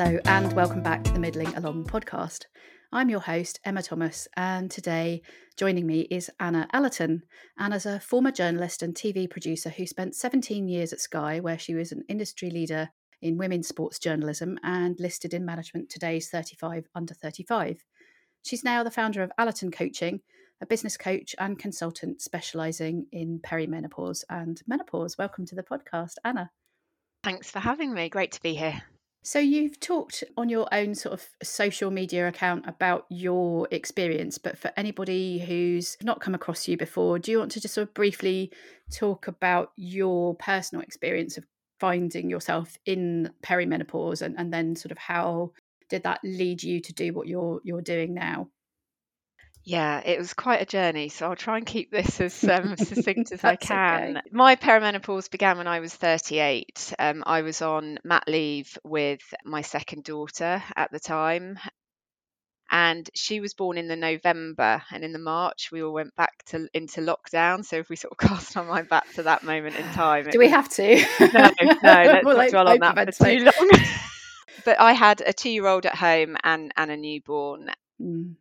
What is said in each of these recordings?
Hello, and welcome back to the Middling Along podcast. I'm your host, Emma Thomas, and today joining me is Anna Allerton. Anna's a former journalist and TV producer who spent 17 years at Sky, where she was an industry leader in women's sports journalism and listed in Management Today's 35 Under 35. She's now the founder of Allerton Coaching, a business coach and consultant specialising in perimenopause and menopause. Welcome to the podcast, Anna. Thanks for having me. Great to be here. So, you've talked on your own sort of social media account about your experience, but for anybody who's not come across you before, do you want to just sort of briefly talk about your personal experience of finding yourself in perimenopause and, and then sort of how did that lead you to do what you're you're doing now? Yeah, it was quite a journey, so I'll try and keep this as um, succinct as I can. Okay. My perimenopause began when I was 38. Um, I was on mat leave with my second daughter at the time, and she was born in the November, and in the March we all went back to into lockdown. So if we sort of cast our mind back to that moment in time, do we have to? No, no, let's not dwell on that for too long. but I had a two-year-old at home and and a newborn. Mm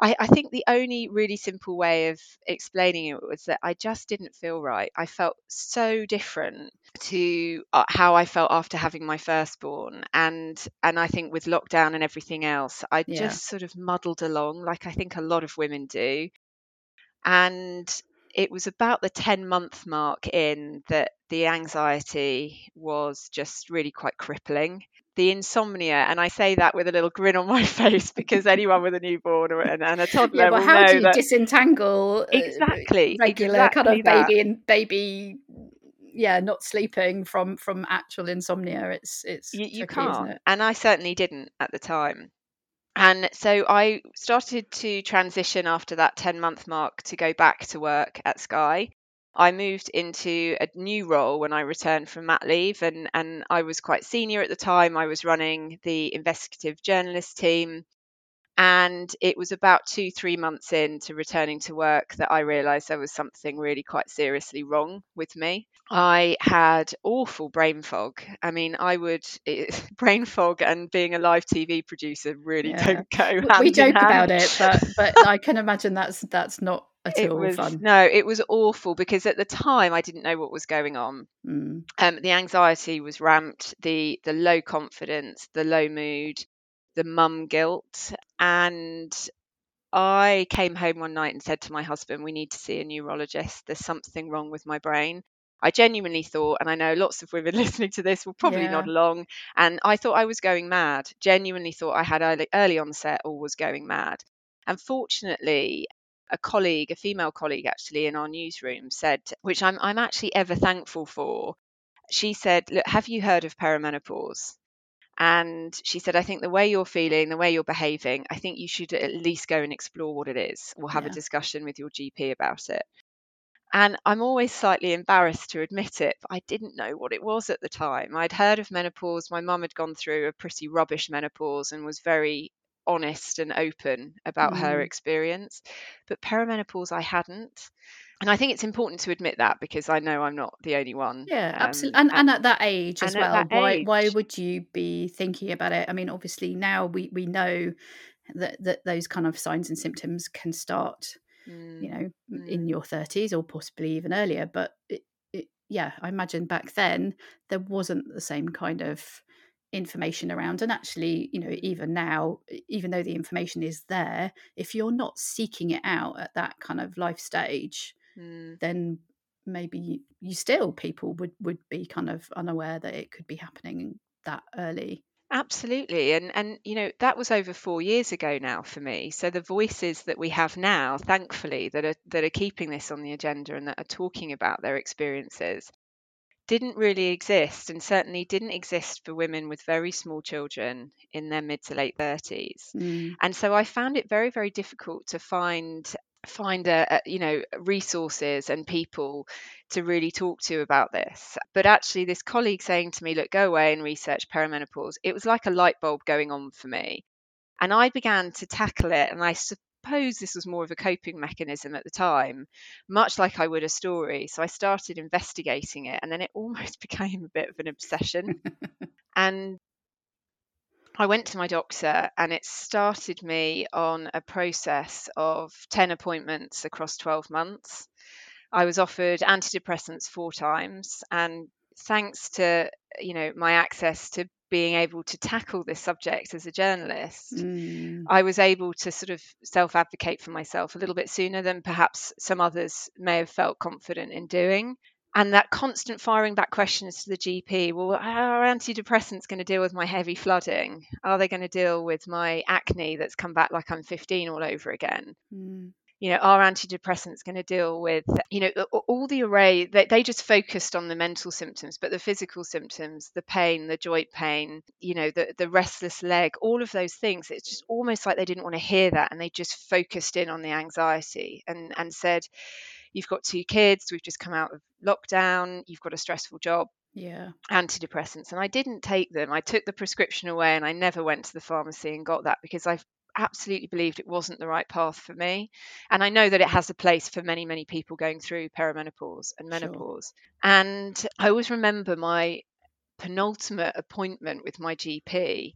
I, I think the only really simple way of explaining it was that I just didn't feel right. I felt so different to uh, how I felt after having my firstborn, and and I think with lockdown and everything else, I yeah. just sort of muddled along like I think a lot of women do, and it was about the 10 month mark in that the anxiety was just really quite crippling the insomnia, and I say that with a little grin on my face because anyone with a newborn or, and, and a toddler yeah, well, will how know do you that disentangle uh, exactly regular exactly kind of that. baby and baby yeah not sleeping from from actual insomnia it's it's you, you tricky, can't it? and i certainly didn't at the time and so i started to transition after that 10 month mark to go back to work at sky I moved into a new role when I returned from mat leave, and, and I was quite senior at the time. I was running the investigative journalist team. And it was about two, three months into returning to work that I realized there was something really quite seriously wrong with me. I had awful brain fog. I mean, I would, it, brain fog and being a live TV producer really yeah. don't go hand We joke about it, but, but I can imagine that's that's not at it all was fun. no it was awful because at the time i didn't know what was going on mm. um, the anxiety was ramped the the low confidence the low mood the mum guilt and i came home one night and said to my husband we need to see a neurologist there's something wrong with my brain I genuinely thought, and I know lots of women listening to this will probably yeah. nod along, and I thought I was going mad. Genuinely thought I had early, early onset or was going mad. And fortunately, a colleague, a female colleague actually in our newsroom said, which I'm I'm actually ever thankful for. She said, "Look, have you heard of perimenopause?" And she said, I think the way you're feeling, the way you're behaving, I think you should at least go and explore what it is or have yeah. a discussion with your GP about it. And I'm always slightly embarrassed to admit it, but I didn't know what it was at the time. I'd heard of menopause. My mum had gone through a pretty rubbish menopause and was very honest and open about mm. her experience. But perimenopause, I hadn't. And I think it's important to admit that because I know I'm not the only one. Yeah, um, absolutely. And, and, at that age as well, why age, why would you be thinking about it? I mean, obviously now we we know that that those kind of signs and symptoms can start, mm, you know, mm. in your 30s or possibly even earlier. But it, it, yeah, I imagine back then there wasn't the same kind of information around and actually you know even now even though the information is there if you're not seeking it out at that kind of life stage mm. then maybe you still people would would be kind of unaware that it could be happening that early absolutely and and you know that was over 4 years ago now for me so the voices that we have now thankfully that are that are keeping this on the agenda and that are talking about their experiences didn't really exist and certainly didn't exist for women with very small children in their mid to late 30s mm. and so i found it very very difficult to find find a, a, you know resources and people to really talk to about this. But actually this colleague saying to me look go away and research perimenopause it was like a light bulb going on for me. And I began to tackle it, and I suppose this was more of a coping mechanism at the time, much like I would a story. So I started investigating it, and then it almost became a bit of an obsession. and I went to my doctor, and it started me on a process of 10 appointments across 12 months. I was offered antidepressants four times, and thanks to you know my access to being able to tackle this subject as a journalist, mm. I was able to sort of self advocate for myself a little bit sooner than perhaps some others may have felt confident in doing. And that constant firing back questions to the GP well, how are antidepressants going to deal with my heavy flooding? Are they going to deal with my acne that's come back like I'm 15 all over again? Mm you know, are antidepressants going to deal with, you know, all the array, they, they just focused on the mental symptoms, but the physical symptoms, the pain, the joint pain, you know, the, the restless leg, all of those things, it's just almost like they didn't want to hear that. And they just focused in on the anxiety and, and said, you've got two kids, we've just come out of lockdown, you've got a stressful job, yeah. Antidepressants and i didn't take them. I took the prescription away and i never went to the pharmacy and got that because i absolutely believed it wasn't the right path for me. And I know that it has a place for many, many people going through perimenopause and menopause. Sure. And I always remember my penultimate appointment with my GP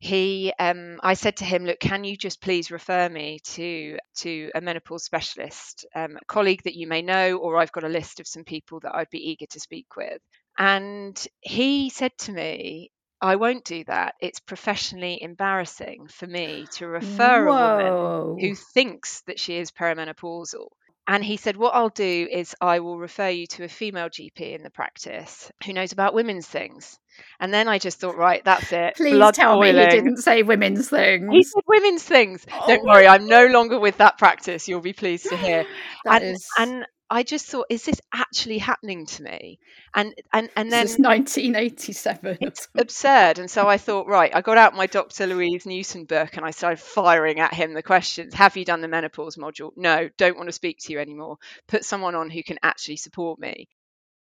he um, i said to him look can you just please refer me to to a menopause specialist um, a colleague that you may know or i've got a list of some people that i'd be eager to speak with and he said to me I won't do that. It's professionally embarrassing for me to refer Whoa. a woman who thinks that she is perimenopausal. And he said, What I'll do is I will refer you to a female GP in the practice who knows about women's things. And then I just thought, right, that's it. Please Blood tell boiling. me he didn't say women's things. He said women's things. Oh. Don't worry, I'm no longer with that practice. You'll be pleased to hear. and, is... and I just thought, is this actually happening to me? And and and then this 1987. It's absurd. And so I thought, right, I got out my Dr. Louise Newson book and I started firing at him the questions. Have you done the menopause module? No, don't want to speak to you anymore. Put someone on who can actually support me.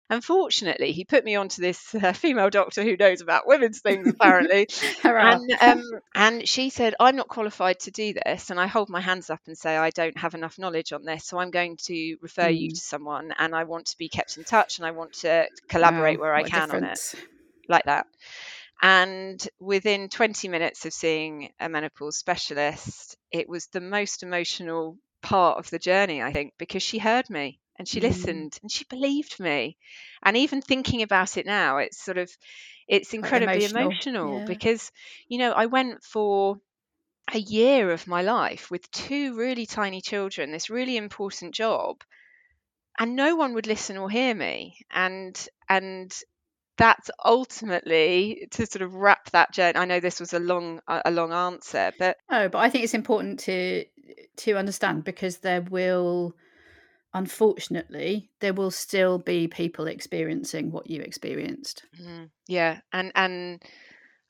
Unfortunately, he put me onto this uh, female doctor who knows about women's things, apparently. and, um, and she said, I'm not qualified to do this. And I hold my hands up and say, I don't have enough knowledge on this. So I'm going to refer mm. you to someone. And I want to be kept in touch and I want to collaborate where I can on it. Like that. And within 20 minutes of seeing a menopause specialist, it was the most emotional part of the journey, I think, because she heard me and she mm. listened and she believed me and even thinking about it now it's sort of it's incredibly emotional, emotional yeah. because you know i went for a year of my life with two really tiny children this really important job and no one would listen or hear me and and that's ultimately to sort of wrap that journey i know this was a long a long answer but oh but i think it's important to to understand because there will unfortunately there will still be people experiencing what you experienced. Mm, yeah and and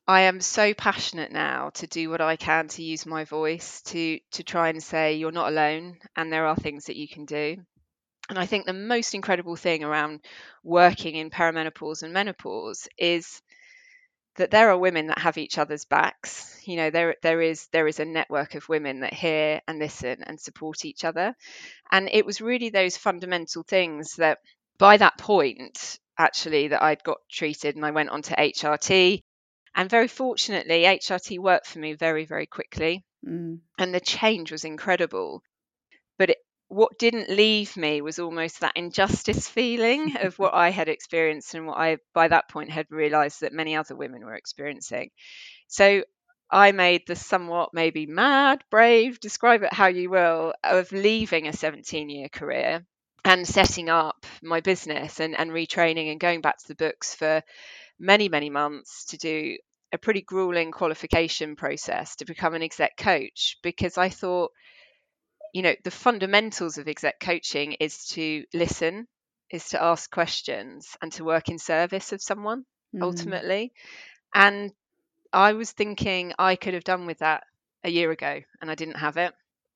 i am so passionate now to do what i can to use my voice to to try and say you're not alone and there are things that you can do. And i think the most incredible thing around working in perimenopause and menopause is that there are women that have each other's backs. You know there there is there is a network of women that hear and listen and support each other. And it was really those fundamental things that by that point actually that I'd got treated and I went on to HRT and very fortunately HRT worked for me very very quickly. Mm. and the change was incredible. But it, what didn't leave me was almost that injustice feeling of what I had experienced and what I, by that point, had realized that many other women were experiencing. So I made the somewhat maybe mad, brave, describe it how you will, of leaving a 17 year career and setting up my business and, and retraining and going back to the books for many, many months to do a pretty grueling qualification process to become an exec coach because I thought you know the fundamentals of exec coaching is to listen is to ask questions and to work in service of someone mm. ultimately. And i was thinking i could have done with that a year ago and i didn't have it.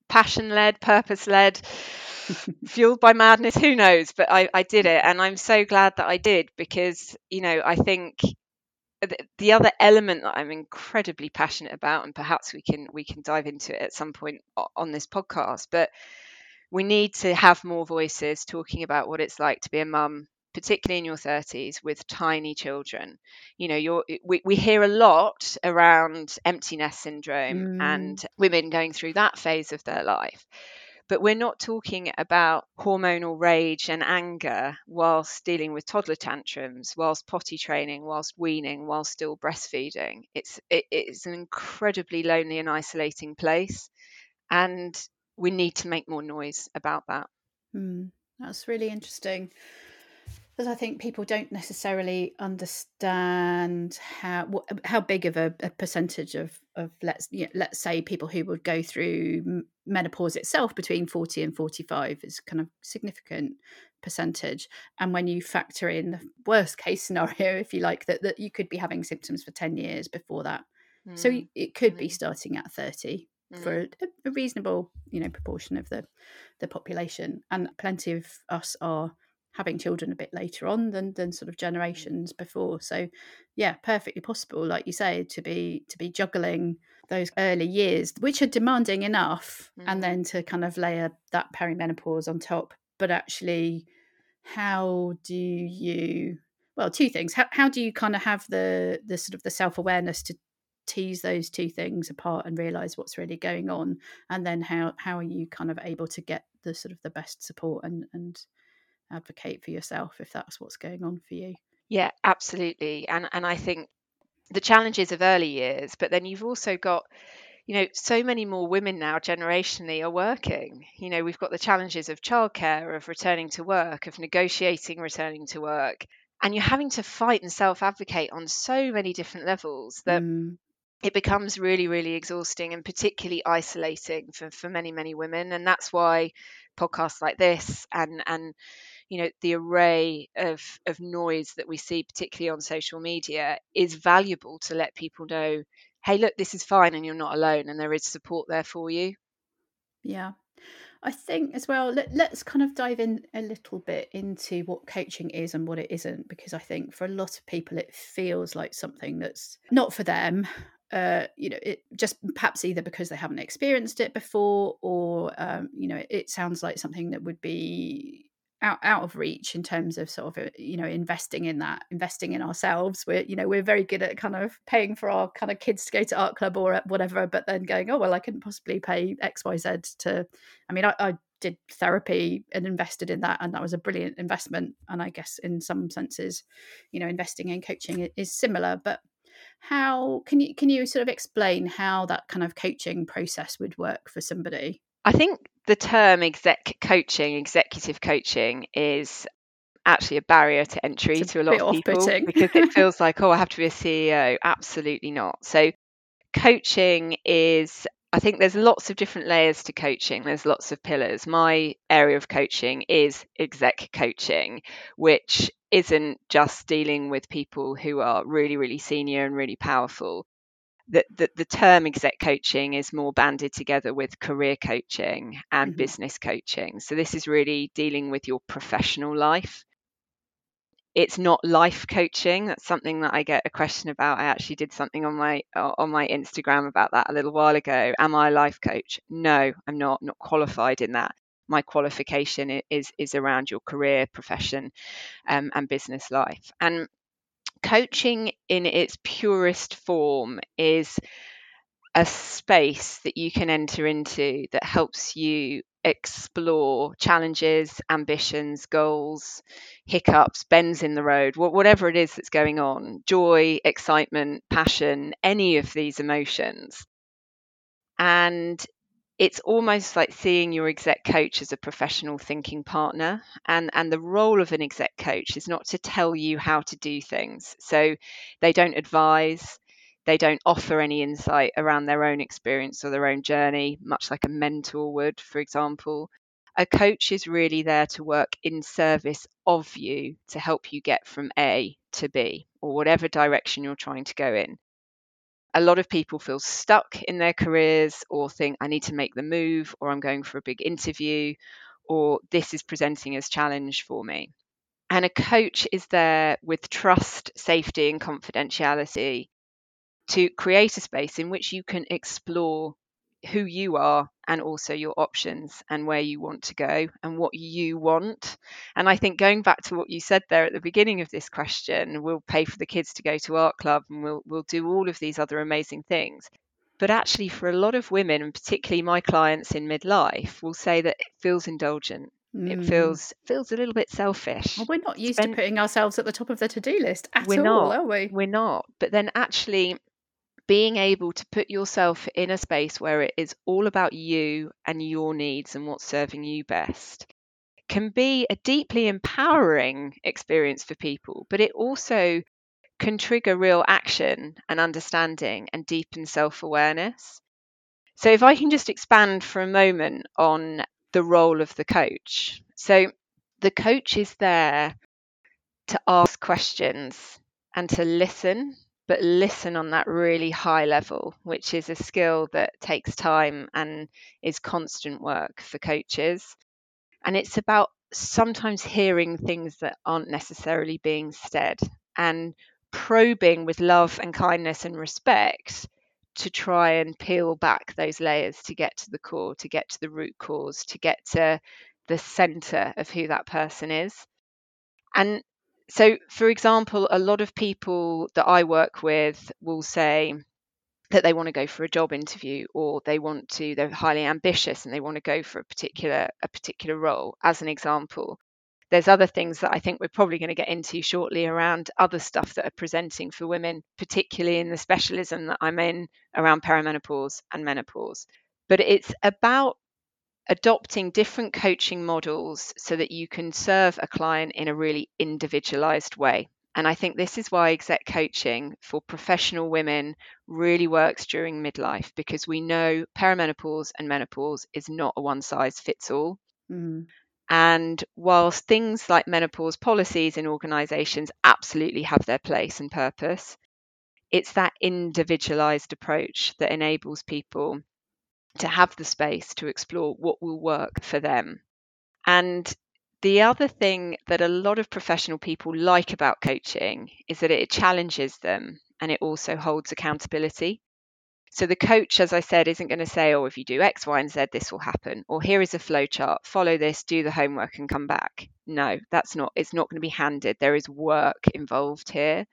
Passion led purpose led fueled by madness who knows? But I, I did it and i'm so glad that i did because you know i think the other element that I'm incredibly passionate about, and perhaps we can we can dive into it at some point on this podcast, but we need to have more voices talking about what it's like to be a mum particularly in your 30s with tiny children you know you're we, we hear a lot around empty nest syndrome mm. and women going through that phase of their life but we're not talking about hormonal rage and anger whilst dealing with toddler tantrums, whilst potty training, whilst weaning, whilst still breastfeeding. It's it, it's an incredibly lonely and isolating place, and we need to make more noise about that. Mm, that's really interesting because I think people don't necessarily understand how how big of a, a percentage of of let's you know, let's say people who would go through menopause itself between 40 and 45 is kind of significant percentage and when you factor in the worst case scenario if you like that that you could be having symptoms for 10 years before that mm. so it could mm. be starting at 30 mm. for a, a reasonable you know proportion of the the population and plenty of us are having children a bit later on than than sort of mm. generations before so yeah perfectly possible like you say to be to be juggling those early years which are demanding enough mm. and then to kind of layer that perimenopause on top but actually how do you well two things how, how do you kind of have the the sort of the self-awareness to tease those two things apart and realize what's really going on and then how how are you kind of able to get the sort of the best support and and advocate for yourself if that's what's going on for you. Yeah, absolutely. And and I think the challenges of early years, but then you've also got you know, so many more women now generationally are working. You know, we've got the challenges of childcare, of returning to work, of negotiating returning to work. And you're having to fight and self advocate on so many different levels that mm. it becomes really, really exhausting and particularly isolating for, for many, many women. And that's why podcasts like this and, and you know the array of of noise that we see particularly on social media is valuable to let people know hey look this is fine and you're not alone and there is support there for you yeah I think as well, let, us kind of dive in a little bit into what coaching is and what it isn't, because I think for a lot of people, it feels like something that's not for them. Uh, you know, it just perhaps either because they haven't experienced it before, or um, you know, it, it sounds like something that would be out, out of reach in terms of sort of uh, you know investing in that investing in ourselves. We're you know we're very good at kind of paying for our kind of kids to go to art club or whatever but then going oh well i couldn't possibly pay xyz to i mean I, I did therapy and invested in that and that was a brilliant investment and i guess in some senses you know investing in coaching is similar but how can you can you sort of explain how that kind of coaching process would work for somebody? I think the term exec coaching, executive coaching, is actually a barrier to entry to a lot of people because it feels like, oh, I have to be a CEO. Absolutely not. So, coaching is I think there's lots of different layers to coaching. There's lots of pillars. My area of coaching is exec coaching, which isn't just dealing with people who are really, really senior and really powerful the, the, the, term exec coaching is more banded together with career coaching and mm-hmm. business coaching. So this is really dealing with your professional life. It's not life coaching. That's something that I get a question about. I actually did something on my on my Instagram about that a little while ago. Am I a life coach? No, I'm not. Not qualified in that. My qualification is is around your career, profession, um, and business life. And coaching in its purest form is a space that you can enter into that helps you explore challenges, ambitions, goals, hiccups, bends in the road, whatever it is that's going on joy, excitement, passion, any of these emotions. And it's almost like seeing your exec coach as a professional thinking partner and and the role of an exec coach is not to tell you how to do things. So they don't advise they don't offer any insight around their own experience or their own journey much like a mentor would for example. A coach is really there to work in service of you to help you get from A to B or whatever direction you're trying to go in a lot of people feel stuck in their careers or think I need to make the move or I'm going for a big interview or this is presenting as challenge for me. And a coach is there with trust, safety, and confidentiality to create a space in which you can explore who you are and also your options and where you want to go and what you want. And I think going back to what you said there at the beginning of this question, we'll pay for the kids to go to art club and we'll we'll do all of these other amazing things. But actually for a lot of women and particularly my clients in midlife will say that it feels indulgent. Mm. It feels feels a little bit selfish. Well, we're not used Spend, to putting ourselves at the top of the to-do list at we're all, not, are we? We're not. But then actually being able to put yourself in a space where it is all about you and your needs and what's serving you best can be a deeply empowering experience for people, but it also can trigger real action and understanding and deepen self awareness. So, if I can just expand for a moment on the role of the coach. So, the coach is there to ask questions and to listen but listen on that really high level, which is a skill that takes time and is constant work for coaches. And it's about sometimes hearing things that aren't necessarily being said and probing with love and kindness and respect to try and peel back those layers to get to the core, to get to the root cause, to get to the center of who that person is. And so, for example, a lot of people that I work with will say that they want to go for a job interview or they want to they're highly ambitious and they want to go for a particular a particular role as an example there's other things that I think we're probably going to get into shortly around other stuff that are presenting for women, particularly in the specialism that I'm in around perimenopause and menopause. But it's about adopting different coaching models so that you can serve a client in a really individualized way. And I think this is why exec coaching for professional women really works during midlife because we know perimenopause and menopause is not a one size fits all. Mm. And whilst things like menopause policies in organizations absolutely have their place and purpose, it's that individualized approach that enables people to have the space to explore what will work for them. And the other thing that a lot of professional people like about coaching is that it challenges them and it also holds accountability. So the coach, as I said, isn't going to say, oh, if you do X, Y, and Z, this will happen. Or here is a flow chart, follow this, do the homework and come back. No, that's not, it's not going to be handed. There is work involved here.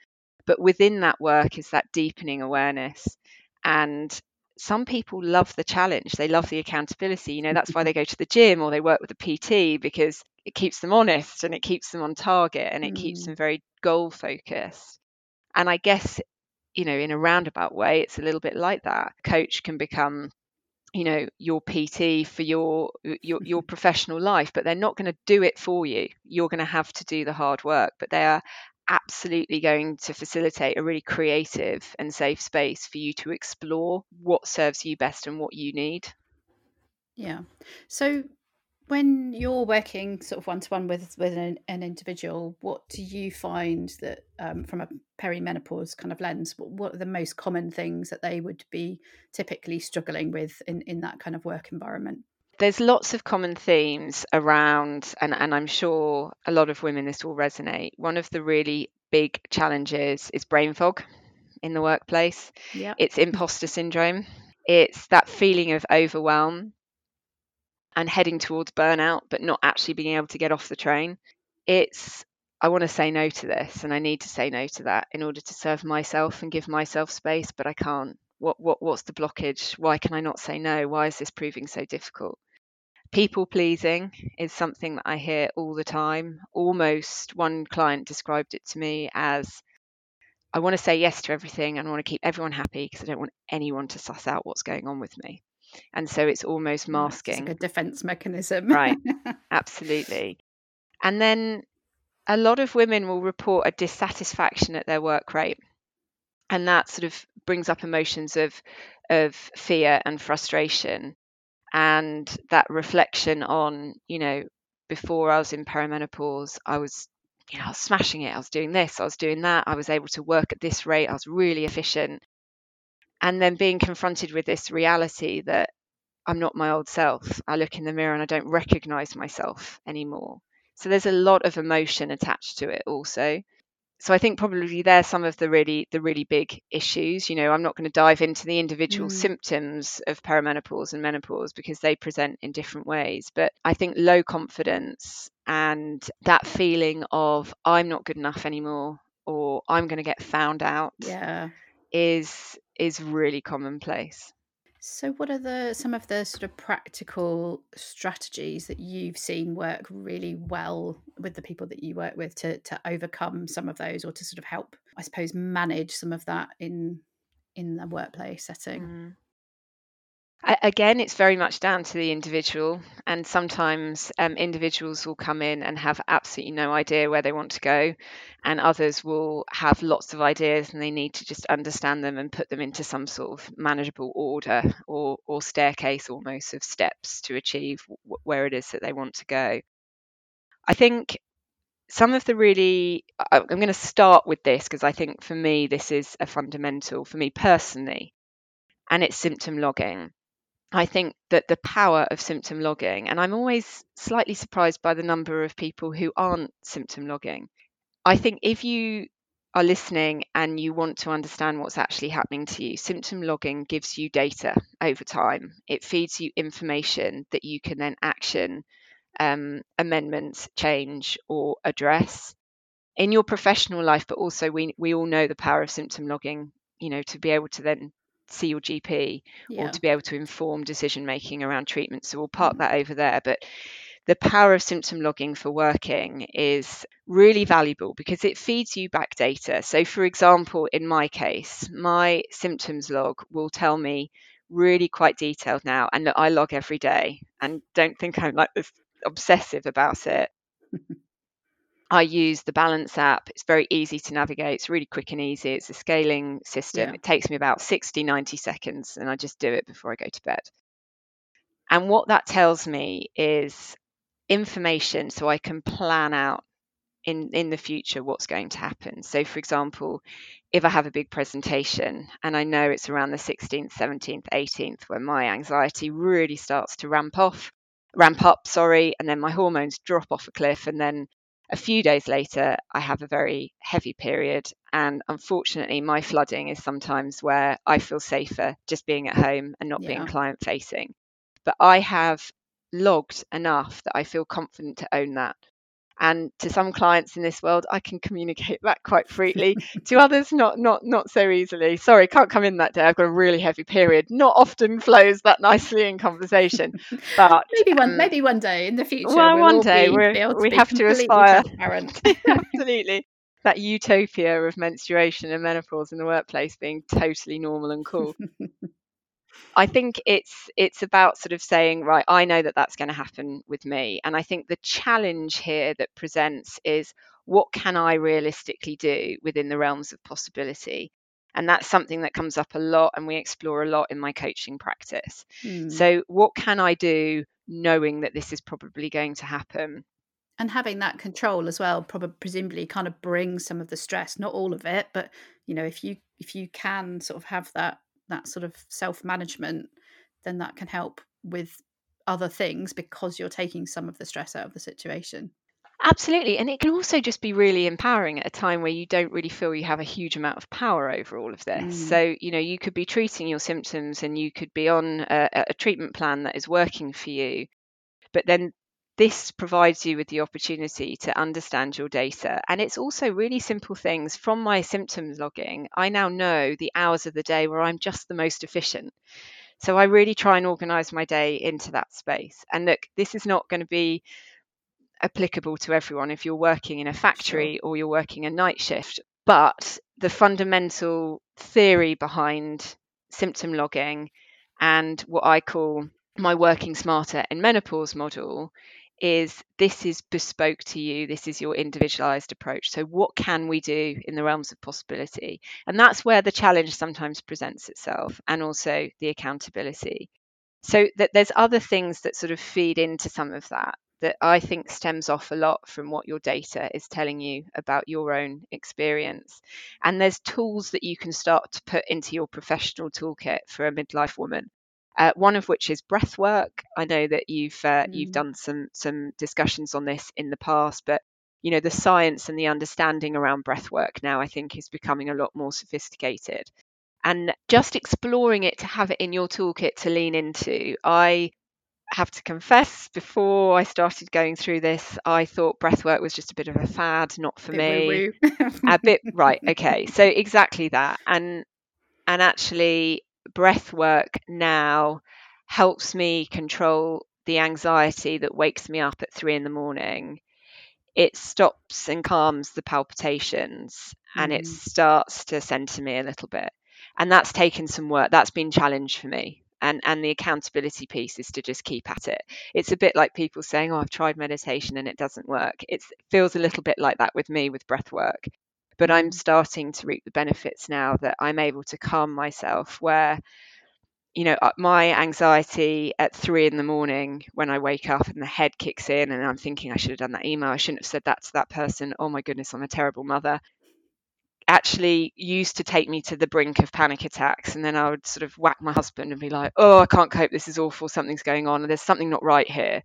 But within that work is that deepening awareness and some people love the challenge. They love the accountability. You know that's why they go to the gym or they work with a pt because it keeps them honest and it keeps them on target and it mm. keeps them very goal focused. And i guess you know in a roundabout way it's a little bit like that. Coach can become you know your pt for your your your professional life but they're not going to do it for you. You're going to have to do the hard work but they are absolutely going to facilitate a really creative and safe space for you to explore what serves you best and what you need. Yeah. So when you're working sort of one to one with with an, an, individual, what do you find that um, from a perimenopause kind of lens, what, what, are the most common things that they would be typically struggling with in, in that kind of work environment? There's lots of common themes around, and, and I'm sure a lot of women this will resonate. One of the really big challenges is brain fog in the workplace. Yep. It's imposter syndrome. It's that feeling of overwhelm and heading towards burnout, but not actually being able to get off the train. It's I want to say no to this and I need to say no to that in order to serve myself and give myself space, but I can't. What what what's the blockage? Why can I not say no? Why is this proving so difficult? People pleasing is something that I hear all the time. Almost one client described it to me as I want to say yes to everything and I want to keep everyone happy because I don't want anyone to suss out what's going on with me. And so it's almost masking. It's like a defense mechanism. right. Absolutely. And then a lot of women will report a dissatisfaction at their work rate. And that sort of brings up emotions of of fear and frustration and that reflection on you know before I was in perimenopause I was you know I was smashing it I was doing this I was doing that I was able to work at this rate I was really efficient. And then being confronted with this reality that I'm not my old self I look in the mirror and I don't recognize myself anymore. So there's a lot of emotion attached to it also so I think probably they're some of the really the really big issues. You know, I'm not going to dive into the individual mm. symptoms of perimenopause and menopause because they present in different ways. But I think low confidence and that feeling of I'm not good enough anymore or I'm going to get found out yeah. is is really commonplace. So, what are the some of the sort of practical strategies that you've seen work really well with the people that you work with to to overcome some of those, or to sort of help, I suppose, manage some of that in in the workplace setting? Mm again, it's very much down to the individual, and sometimes um, individuals will come in and have absolutely no idea where they want to go, and others will have lots of ideas and they need to just understand them and put them into some sort of manageable order or, or staircase almost of steps to achieve w- where it is that they want to go. I think some of the really i'm going to start with this because i think for me this is a fundamental for me personally and it's symptom logging I think that the power of symptom logging, and I'm always slightly surprised by the number of people who aren't symptom logging. I think if you are listening and you want to understand what's actually happening to you, symptom logging gives you data over time. It feeds you information that you can then action, um, amendments, change, or address in your professional life. But also, we we all know the power of symptom logging. You know, to be able to then see your GP yeah. or to be able to inform decision making around treatment. So we'll park mm-hmm. that over there. But the power of symptom logging for working is really valuable because it feeds you back data. So, for example, in my case, my symptoms log will tell me really quite detailed now, and I log every day. And don't think I'm like this obsessive about it. I use the Balance app. It's very easy to navigate. It's really quick and easy. It's a scaling system. Yeah. It takes me about 60, 90 seconds, and I just do it before I go to bed. And what that tells me is information so I can plan out in, in the future what's going to happen. So, for example, if I have a big presentation and I know it's around the 16th, 17th, 18th when my anxiety really starts to ramp off, ramp up, sorry, and then my hormones drop off a cliff and then a few days later, I have a very heavy period. And unfortunately, my flooding is sometimes where I feel safer just being at home and not yeah. being client facing. But I have logged enough that I feel confident to own that. And to some clients in this world, I can communicate that quite freely. to others, not not not so easily. Sorry, can't come in that day. I've got a really heavy period. Not often flows that nicely in conversation. But maybe one um, maybe one day in the future. Well, we'll one day we we have to aspire. Absolutely. That utopia of menstruation and menopause in the workplace being totally normal and cool. I think it's it's about sort of saying, right, I know that that's going to happen with me, and I think the challenge here that presents is what can I realistically do within the realms of possibility, and that's something that comes up a lot, and we explore a lot in my coaching practice. Mm. So, what can I do knowing that this is probably going to happen? and having that control as well probably presumably kind of brings some of the stress not all of it but you know if you if you can sort of have that that sort of self management, then that can help with other things because you're taking some of the stress out of the situation. Absolutely. And it can also just be really empowering at a time where you don't really feel you have a huge amount of power over all of this. Mm. So, you know, you could be treating your symptoms and you could be on a, a treatment plan that is working for you. But then this provides you with the opportunity to understand your data. And it's also really simple things. From my symptoms logging, I now know the hours of the day where I'm just the most efficient. So I really try and organize my day into that space. And look, this is not going to be applicable to everyone if you're working in a factory sure. or you're working a night shift. But the fundamental theory behind symptom logging and what I call my working smarter in menopause model is this is bespoke to you. This is your individualized approach. So what can we do in the realms of possibility? And that's where the challenge sometimes presents itself and also the accountability. So that there's other things that sort of feed into some of that that I think stems off a lot from what your data is telling you about your own experience. And there's tools that you can start to put into your professional toolkit for a midlife woman uh, one of which is breath work. I know that you've uh, mm. you've done some some discussions on this in the past, but you know the science and the understanding around breath work now I think is becoming a lot more sophisticated. And just exploring it to have it in your toolkit to lean into, I have to confess, before I started going through this, I thought breathwork was just a bit of a fad, not for me. a bit right, okay. So exactly that. And and actually breathwork now helps me control the anxiety that wakes me up at three in the morning. It stops and calms the palpitations mm. and it mm. starts to center me a little bit. And that's taken some work. That's been challenged for me and and the accountability piece is to just keep at it it's a bit like people saying oh i've tried meditation and it doesn't work it feels a little bit like that with me with breath work but i'm starting to reap the benefits now that i'm able to calm myself where you know uh, my anxiety at three in the morning when i wake up and the head kicks in and i'm thinking i should have done that email i shouldn't have said that to that person oh my goodness i'm a terrible mother actually used to take me to the brink of panic attacks and then i would sort of whack my husband and be like oh i can't cope this is awful something's going on there's something not right here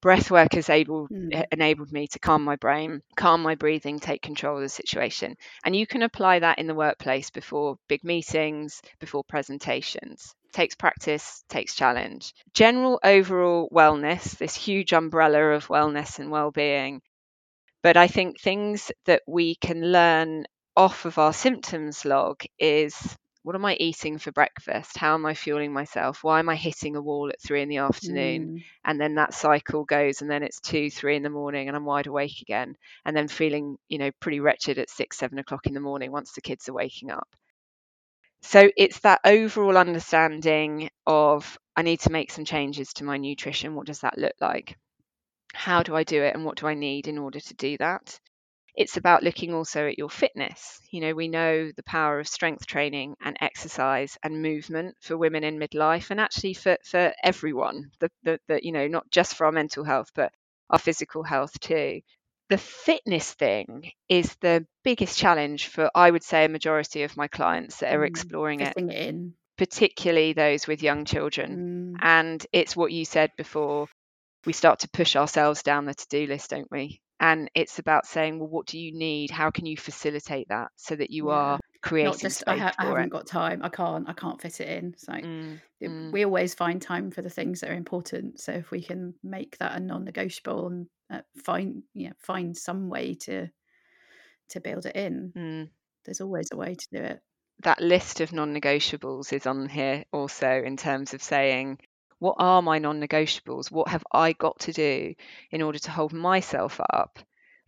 breath work has able, mm. enabled me to calm my brain calm my breathing take control of the situation. And you can apply that in the workplace before big meetings before presentations. Takes practice takes challenge. General overall wellness this huge umbrella of wellness and well-being. But I think things that we can learn off of our symptoms log is what am I eating for breakfast? How am I fueling myself? Why am I hitting a wall at three in the afternoon? Mm. And then that cycle goes, and then it's two, three in the morning, and I'm wide awake again. And then feeling, you know, pretty wretched at six, seven o'clock in the morning once the kids are waking up. So it's that overall understanding of I need to make some changes to my nutrition. What does that look like? How do I do it? And what do I need in order to do that? It's about looking also at your fitness. You know, we know the power of strength training and exercise and movement for women in midlife and actually for, for everyone, the, the, the, you know, not just for our mental health, but our physical health too. The fitness thing is the biggest challenge for, I would say, a majority of my clients that are mm, exploring it. it particularly those with young children. Mm. And it's what you said before we start to push ourselves down the to do list, don't we? And it's about saying well what do you need how can you facilitate that so that you yeah. are creating not just I, ha- I, haven't it. got time i can't i can't fit it in so mm, mm. we always find time for the things that are important so if we can make that a non-negotiable and uh, find you know find some way to to build it in mm. there's always a way to do it that list of non-negotiables is on here also in terms of saying what are my non negotiables? What have I got to do in order to hold myself up,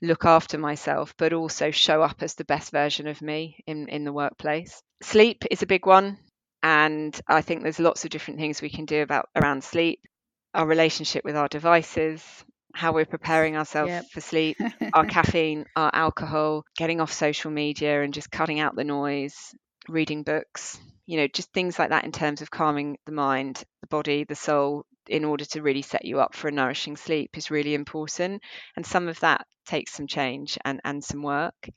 look after myself, but also show up as the best version of me in, in the workplace? Sleep is a big one. And I think there's lots of different things we can do about around sleep, our relationship with our devices, how we're preparing ourselves yep. for sleep, our caffeine, our alcohol, getting off social media and just cutting out the noise, reading books, you know, just things like that in terms of calming the mind, the body, the soul, in order to really set you up for a nourishing sleep is really important. And some of that takes some change and, and some work.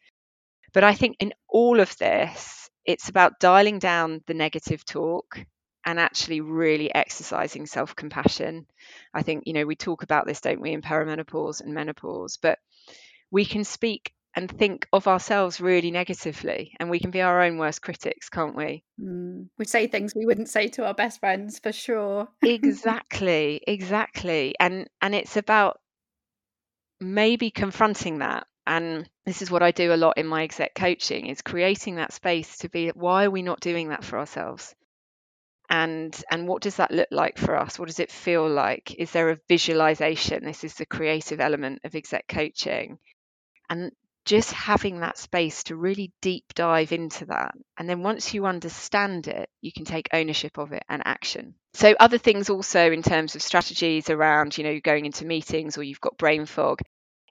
But I think in all of this, it's about dialing down the negative talk and actually really exercising self compassion. I think, you know, we talk about this, don't we, in perimenopause and menopause, but we can speak and think of ourselves really negatively and we can be our own worst critics can't we? Mm. we say things we wouldn't say to our best friends for sure. Exactly exactly and and it's about maybe confronting that and this is what I do a lot in my exec coaching is creating that space to be why are we not doing that for ourselves? And and what does that look like for us? What does it feel like? Is there a visualization? This is the creative element of exec coaching. And just having that space to really deep dive into that. And then once you understand it, you can take ownership of it and action. So, other things also in terms of strategies around, you know, going into meetings or you've got brain fog,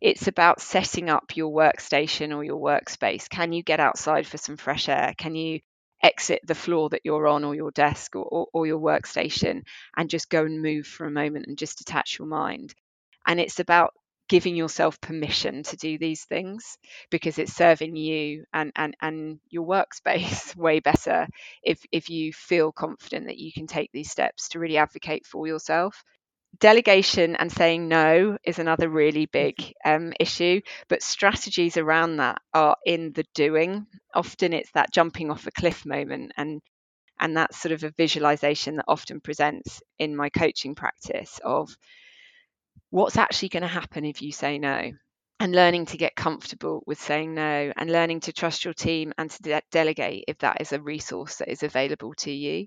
it's about setting up your workstation or your workspace. Can you get outside for some fresh air? Can you exit the floor that you're on or your desk or, or, or your workstation and just go and move for a moment and just detach your mind? And it's about giving yourself permission to do these things because it's serving you and and, and your workspace way better if if you feel confident that you can take these steps to really advocate for yourself. Delegation and saying no is another really big um, issue but strategies around that are in the doing. Often it's that jumping off a cliff moment and and that's sort of a visualization that often presents in my coaching practice of what's actually going to happen if you say no and learning to get comfortable with saying no and learning to trust your team and to de- delegate if that is a resource that is available to you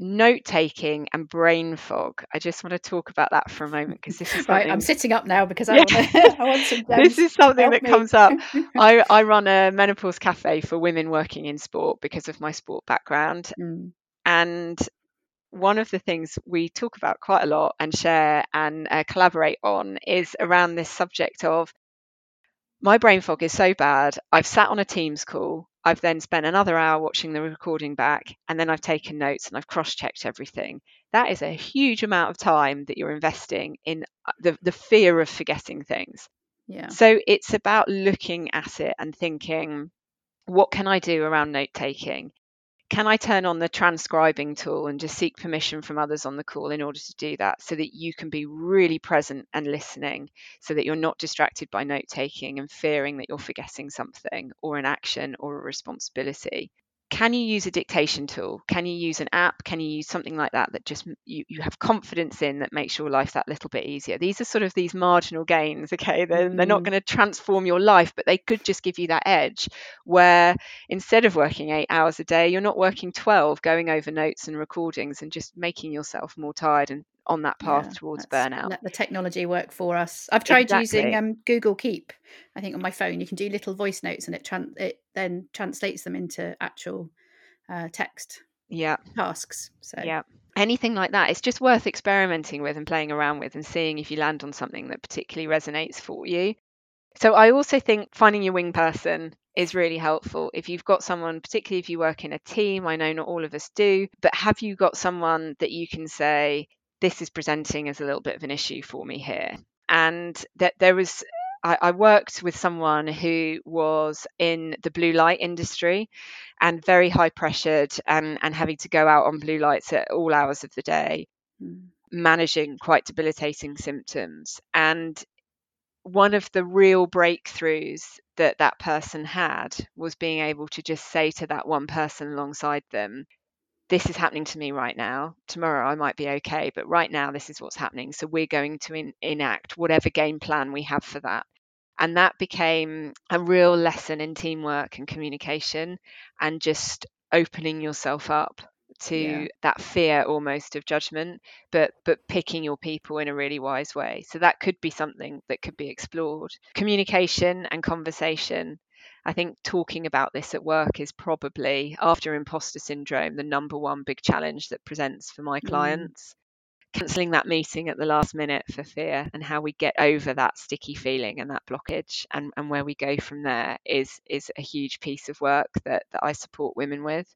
note taking and brain fog. I just want to talk about that for a moment because this is right. I'm sitting up now because I, yeah. want, to, I want some. this is something that me. comes up. I, I run a menopause cafe for women working in sport because of my sport background, mm. and one of the things we talk about quite a lot and share and uh, collaborate on is around this subject of my brain fog is so bad. I've sat on a Teams call. I've then spent another hour watching the recording back, and then I've taken notes and I've cross checked everything. That is a huge amount of time that you're investing in uh, the, the fear of forgetting things. Yeah. So it's about looking at it and thinking, what can I do around note taking? Can I turn on the transcribing tool and just seek permission from others on the call in order to do that so that you can be really present and listening so that you're not distracted by note taking and fearing that you're forgetting something or an action or a responsibility? Can you use a dictation tool can you use an app can you use something like that that just you, you have confidence in that makes your life that little bit easier these are sort of these marginal gains okay they're, mm-hmm. they're not mm-hmm. going to transform your life but they could just give you that edge where instead of working eight hours a day you're not working 12 going over notes and recordings and just making yourself more tired and on that path yeah, towards burnout. Let the technology work for us. I've tried exactly. using um, Google Keep. I think on my phone you can do little voice notes, and it tran- it then translates them into actual uh, text. Yeah. Tasks. So yeah. Anything like that, it's just worth experimenting with and playing around with and seeing if you land on something that particularly resonates for you. So I also think finding your wing person is really helpful. If you've got someone, particularly if you work in a team, I know not all of us do, but have you got someone that you can say, this is presenting as a little bit of an issue for me here. And that there was I, I, worked with someone who was in the blue light industry and very high pressured and, and having to go out on blue lights at all hours of the day, mm. managing quite debilitating symptoms. And one of the real breakthroughs that that person had was being able to just say to that one person alongside them, this is happening to me right now. Tomorrow I might be okay, but right now this is what's happening. So we're going to in, enact whatever game plan we have for that. And that became a real lesson in teamwork and communication and just opening yourself up to yeah. that fear almost of judgment but but picking your people in a really wise way so that could be something that could be explored communication and conversation I think talking about this at work is probably, after imposter syndrome, the number one big challenge that presents for my mm. clients. Mm. Cancelling that meeting at the last minute for fear and how we get over that sticky feeling and that blockage and, and where we go from there is is a huge piece of work that, that I support women with.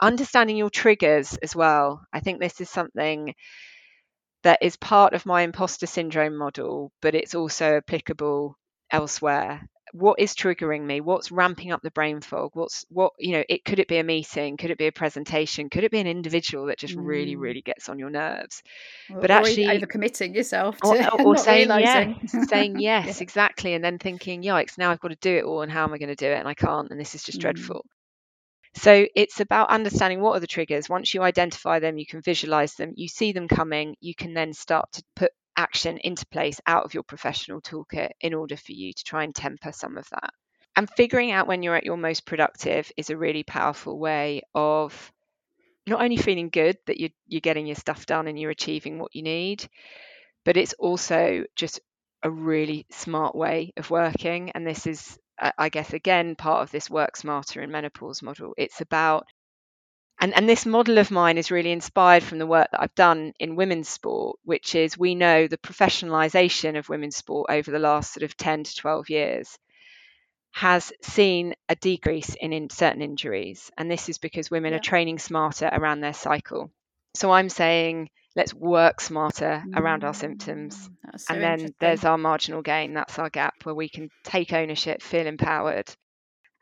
Understanding your triggers as well. I think this is something that is part of my imposter syndrome model, but it's also applicable elsewhere what is triggering me what's ramping up the brain fog what's what you know it could it be a meeting could it be a presentation could it be an individual that just mm. really really gets on your nerves or, but actually over committing yourself to or, or saying realizing. yes saying yes yeah. exactly and then thinking yikes now i've got to do it all and how am i going to do it and i can't and this is just mm. dreadful so it's about understanding what are the triggers. Once you identify them, you can visualize them, you see them coming, you can then start to put action into place out of your professional toolkit in order for you to try and temper some of that. And figuring out when you're at your most productive is a really powerful way of not only feeling good that you're, you're getting your stuff done and you're achieving what you need, but it's also just a really smart way of working. And this is, I guess, again, part of this work smarter in menopause model. It's about and, and this model of mine is really inspired from the work that I've done in women's sport, which is we know the professionalization of women's sport over the last sort of 10 to 12 years has seen a decrease in, in certain injuries. And this is because women yeah. are training smarter around their cycle. So I'm saying let's work smarter around our symptoms. Mm, so and then there's our marginal gain. That's our gap where we can take ownership, feel empowered,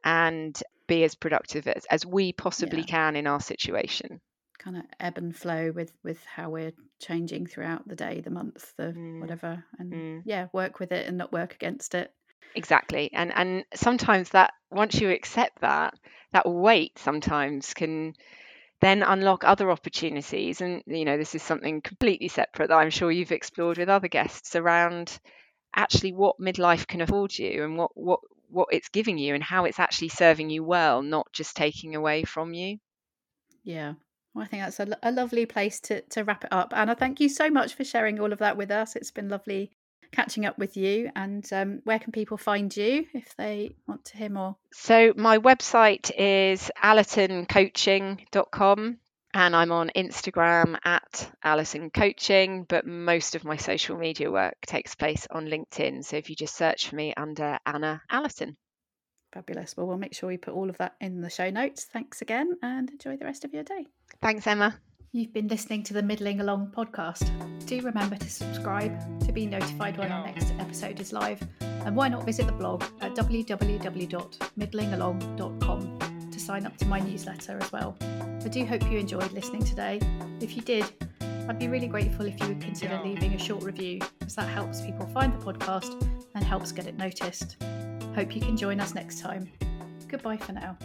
and be as productive as, as we possibly yeah. can in our situation. Kind of ebb and flow with with how we're changing throughout the day, the month, the mm. whatever, and mm. yeah, work with it and not work against it. Exactly, and and sometimes that once you accept that, that weight sometimes can then unlock other opportunities. And, you know, this is something completely separate that I'm sure you've explored with other guests around actually what midlife can afford you and what, what, what it's giving you and how it's actually serving you well, not just taking away from you. Yeah. Well, I think that's a, a lovely place to, to wrap it up. Anna, thank you so much for sharing all of that with us. It's been lovely catching up with you and um, where can people find you if they want to hear more so my website is allertoncoaching.com and i'm on instagram at allerton coaching but most of my social media work takes place on linkedin. So if you just search for me under anna allerton. Fabulous. Well we'll make sure we put all of that in the show notes. Thanks again and enjoy the rest of your day. Thanks emma. You've been listening to the Middling Along podcast. Do remember to subscribe to be notified when our next episode is live. And why not visit the blog at www.middlingalong.com to sign up to my newsletter as well. I do hope you enjoyed listening today. If you did, I'd be really grateful if you would consider leaving a short review, as that helps people find the podcast and helps get it noticed. Hope you can join us next time. Goodbye for now.